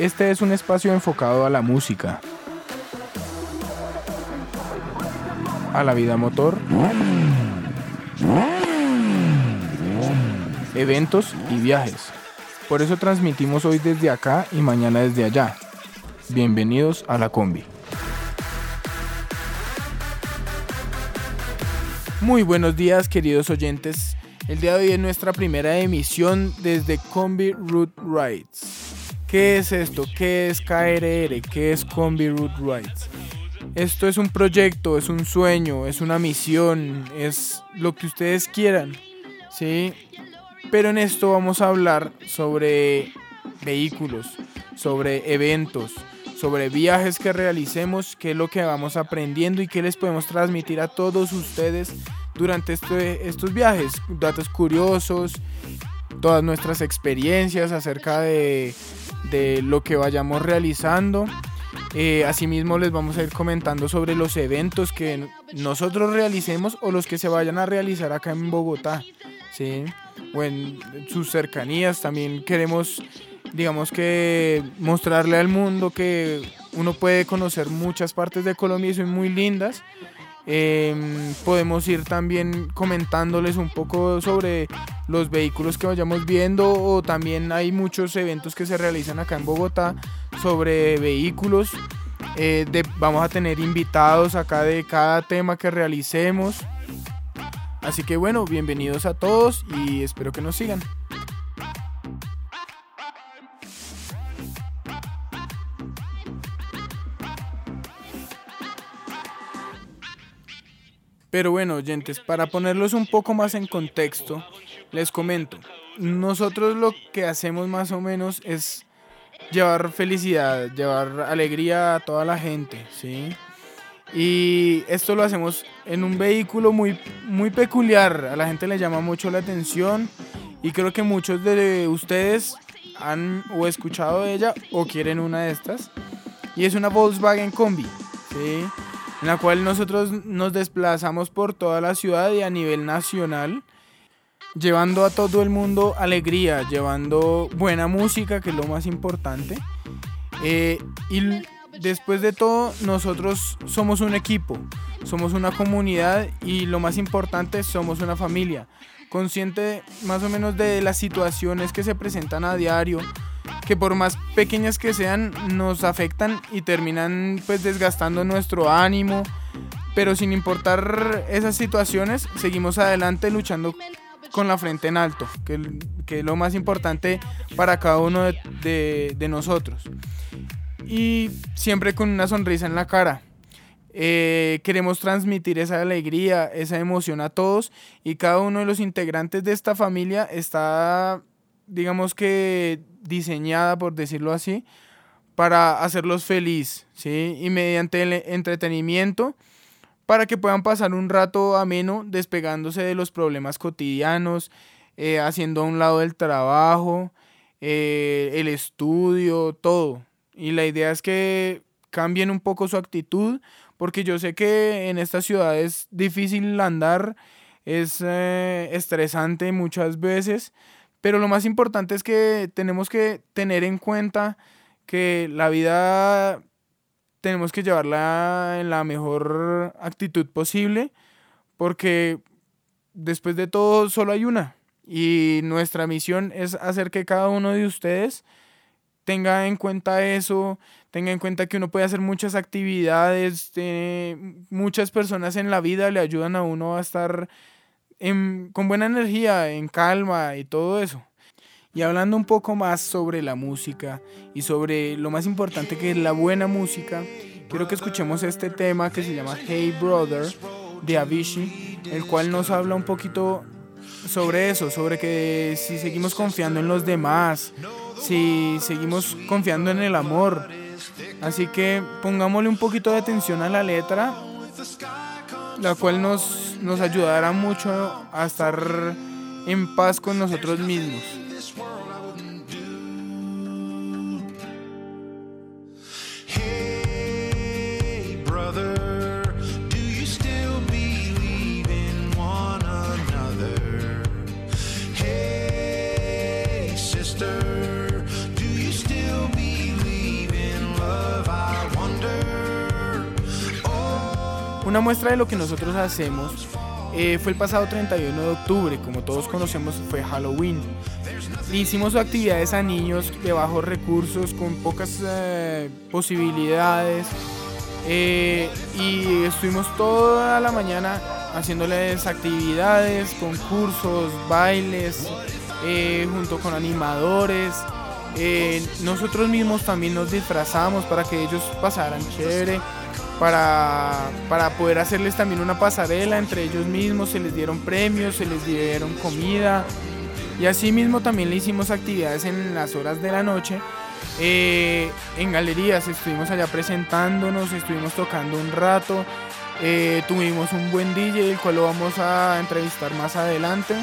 Este es un espacio enfocado a la música, a la vida motor, eventos y viajes. Por eso transmitimos hoy desde acá y mañana desde allá. Bienvenidos a la combi. Muy buenos días queridos oyentes. El día de hoy es nuestra primera emisión desde Combi Root Rides. ¿Qué es esto? ¿Qué es KRR? ¿Qué es Combi Root Rides? Esto es un proyecto, es un sueño, es una misión, es lo que ustedes quieran. ¿Sí? Pero en esto vamos a hablar sobre vehículos, sobre eventos, sobre viajes que realicemos, qué es lo que vamos aprendiendo y qué les podemos transmitir a todos ustedes durante este, estos viajes. Datos curiosos, todas nuestras experiencias acerca de, lo que vayamos realizando. Eh, asimismo les vamos a ir comentando sobre los eventos que nosotros realicemos o los que se vayan a realizar acá en Bogotá. ¿sí? O en sus cercanías también queremos digamos que mostrarle al mundo que uno puede conocer muchas partes de Colombia y son muy lindas. Em, podemos ir también comentándoles un poco sobre los vehículos que vayamos viendo o también hay muchos eventos que se realizan acá en Bogotá sobre vehículos. Eh, vamos a tener invitados acá de cada tema que realicemos. Así que bueno, bienvenidos a todos y espero que nos sigan. Pero bueno, oyentes, para ponerlos un poco más en contexto, les comento. Nosotros lo que hacemos más o menos es llevar felicidad, llevar alegría a toda la gente, ¿sí? Y esto lo hacemos en un vehículo muy, muy peculiar. A la gente le llama mucho la atención y creo que muchos de ustedes han o escuchado de ella o quieren una de estas. Y es una Volkswagen Combi, ¿sí? En la cual nosotros nos desplazamos por toda la ciudad y a nivel nacional, llevando a todo el mundo alegría, llevando buena música, que es lo más importante. Eh, y después de todo, nosotros somos un equipo, somos una comunidad y lo más importante, somos una familia, consciente más o menos de las situaciones que se presentan a diario, que por más pequeñas que sean nos afectan y terminan pues desgastando nuestro ánimo, pero sin importar esas situaciones seguimos adelante luchando con la frente en alto, que, que es lo más importante para cada uno de, de, nosotros. Y siempre con una sonrisa en la cara. Eh, queremos transmitir esa alegría, esa emoción a todos y cada uno de los integrantes de esta familia está, digamos que diseñada, por decirlo así, para hacerlos feliz, ¿sí? Y mediante el entretenimiento, para que puedan pasar un rato ameno despegándose de los problemas cotidianos, eh, haciendo a un lado el trabajo, eh, el estudio, todo. Y la idea es que cambien un poco su actitud, porque yo sé que en esta ciudad es difícil andar, es eh, estresante muchas veces, pero lo más importante es que tenemos que tener en cuenta que la vida tenemos que llevarla en la mejor actitud posible, porque después de todo solo hay una. Y nuestra misión es hacer que cada uno de ustedes tenga en cuenta eso, tenga en cuenta que uno puede hacer muchas actividades, muchas personas en la vida le ayudan a uno a estar con buena energía, en calma y todo eso. Y hablando un poco más sobre la música y sobre lo más importante que es la buena música, quiero que escuchemos este tema que se llama Hey Brother de Avicii, el cual nos habla un poquito sobre eso, sobre que si seguimos confiando en los demás, si seguimos confiando en el amor. Así que pongámosle un poquito de atención a la letra la cual nos, nos ayudará mucho a estar en paz con nosotros mismos. do you still believe? Una muestra de lo que nosotros hacemos eh, fue el pasado 31 de octubre, como todos conocemos fue Halloween. Hicimos actividades a niños de bajos recursos, con pocas eh, posibilidades. Eh, y estuvimos toda la mañana haciéndoles actividades, concursos, bailes, junto con animadores. nosotros mismos también nos disfrazamos para que ellos pasaran chévere para, poder hacerles también una pasarela entre ellos mismos, se les dieron premios, se les dieron comida y así mismo también le hicimos actividades en las horas de la noche. Eh, en galerías estuvimos allá presentándonos, estuvimos tocando un rato, eh, tuvimos un buen DJ, el cual lo vamos a entrevistar más adelante.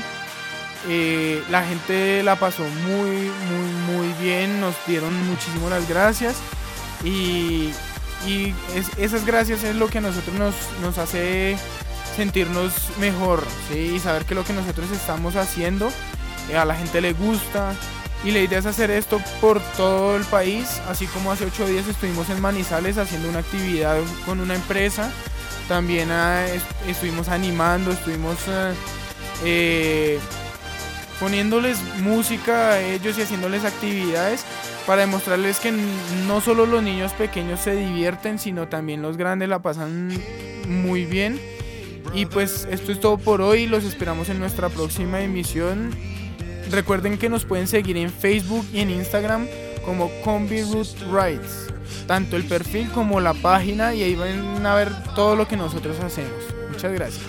Eh, la gente la pasó muy, muy, muy bien, nos dieron muchísimas las gracias y, y esas gracias es lo que a nosotros nos, nos hace sentirnos mejor ¿sí? y saber que lo que nosotros estamos haciendo eh, a la gente le gusta y la idea es hacer esto por todo el país así como hace ocho días estuvimos en Manizales haciendo una actividad con una empresa también ah, estuvimos animando estuvimos eh, eh, poniéndoles música a ellos y haciéndoles actividades para demostrarles que no solo los niños pequeños se divierten, sino también los grandes la pasan muy bien. Y pues esto es todo por hoy, los esperamos en nuestra próxima emisión. Recuerden que nos pueden seguir en Facebook y en Instagram como Combi Root Rides, tanto el perfil como la página y ahí van a ver todo lo que nosotros hacemos. Muchas gracias.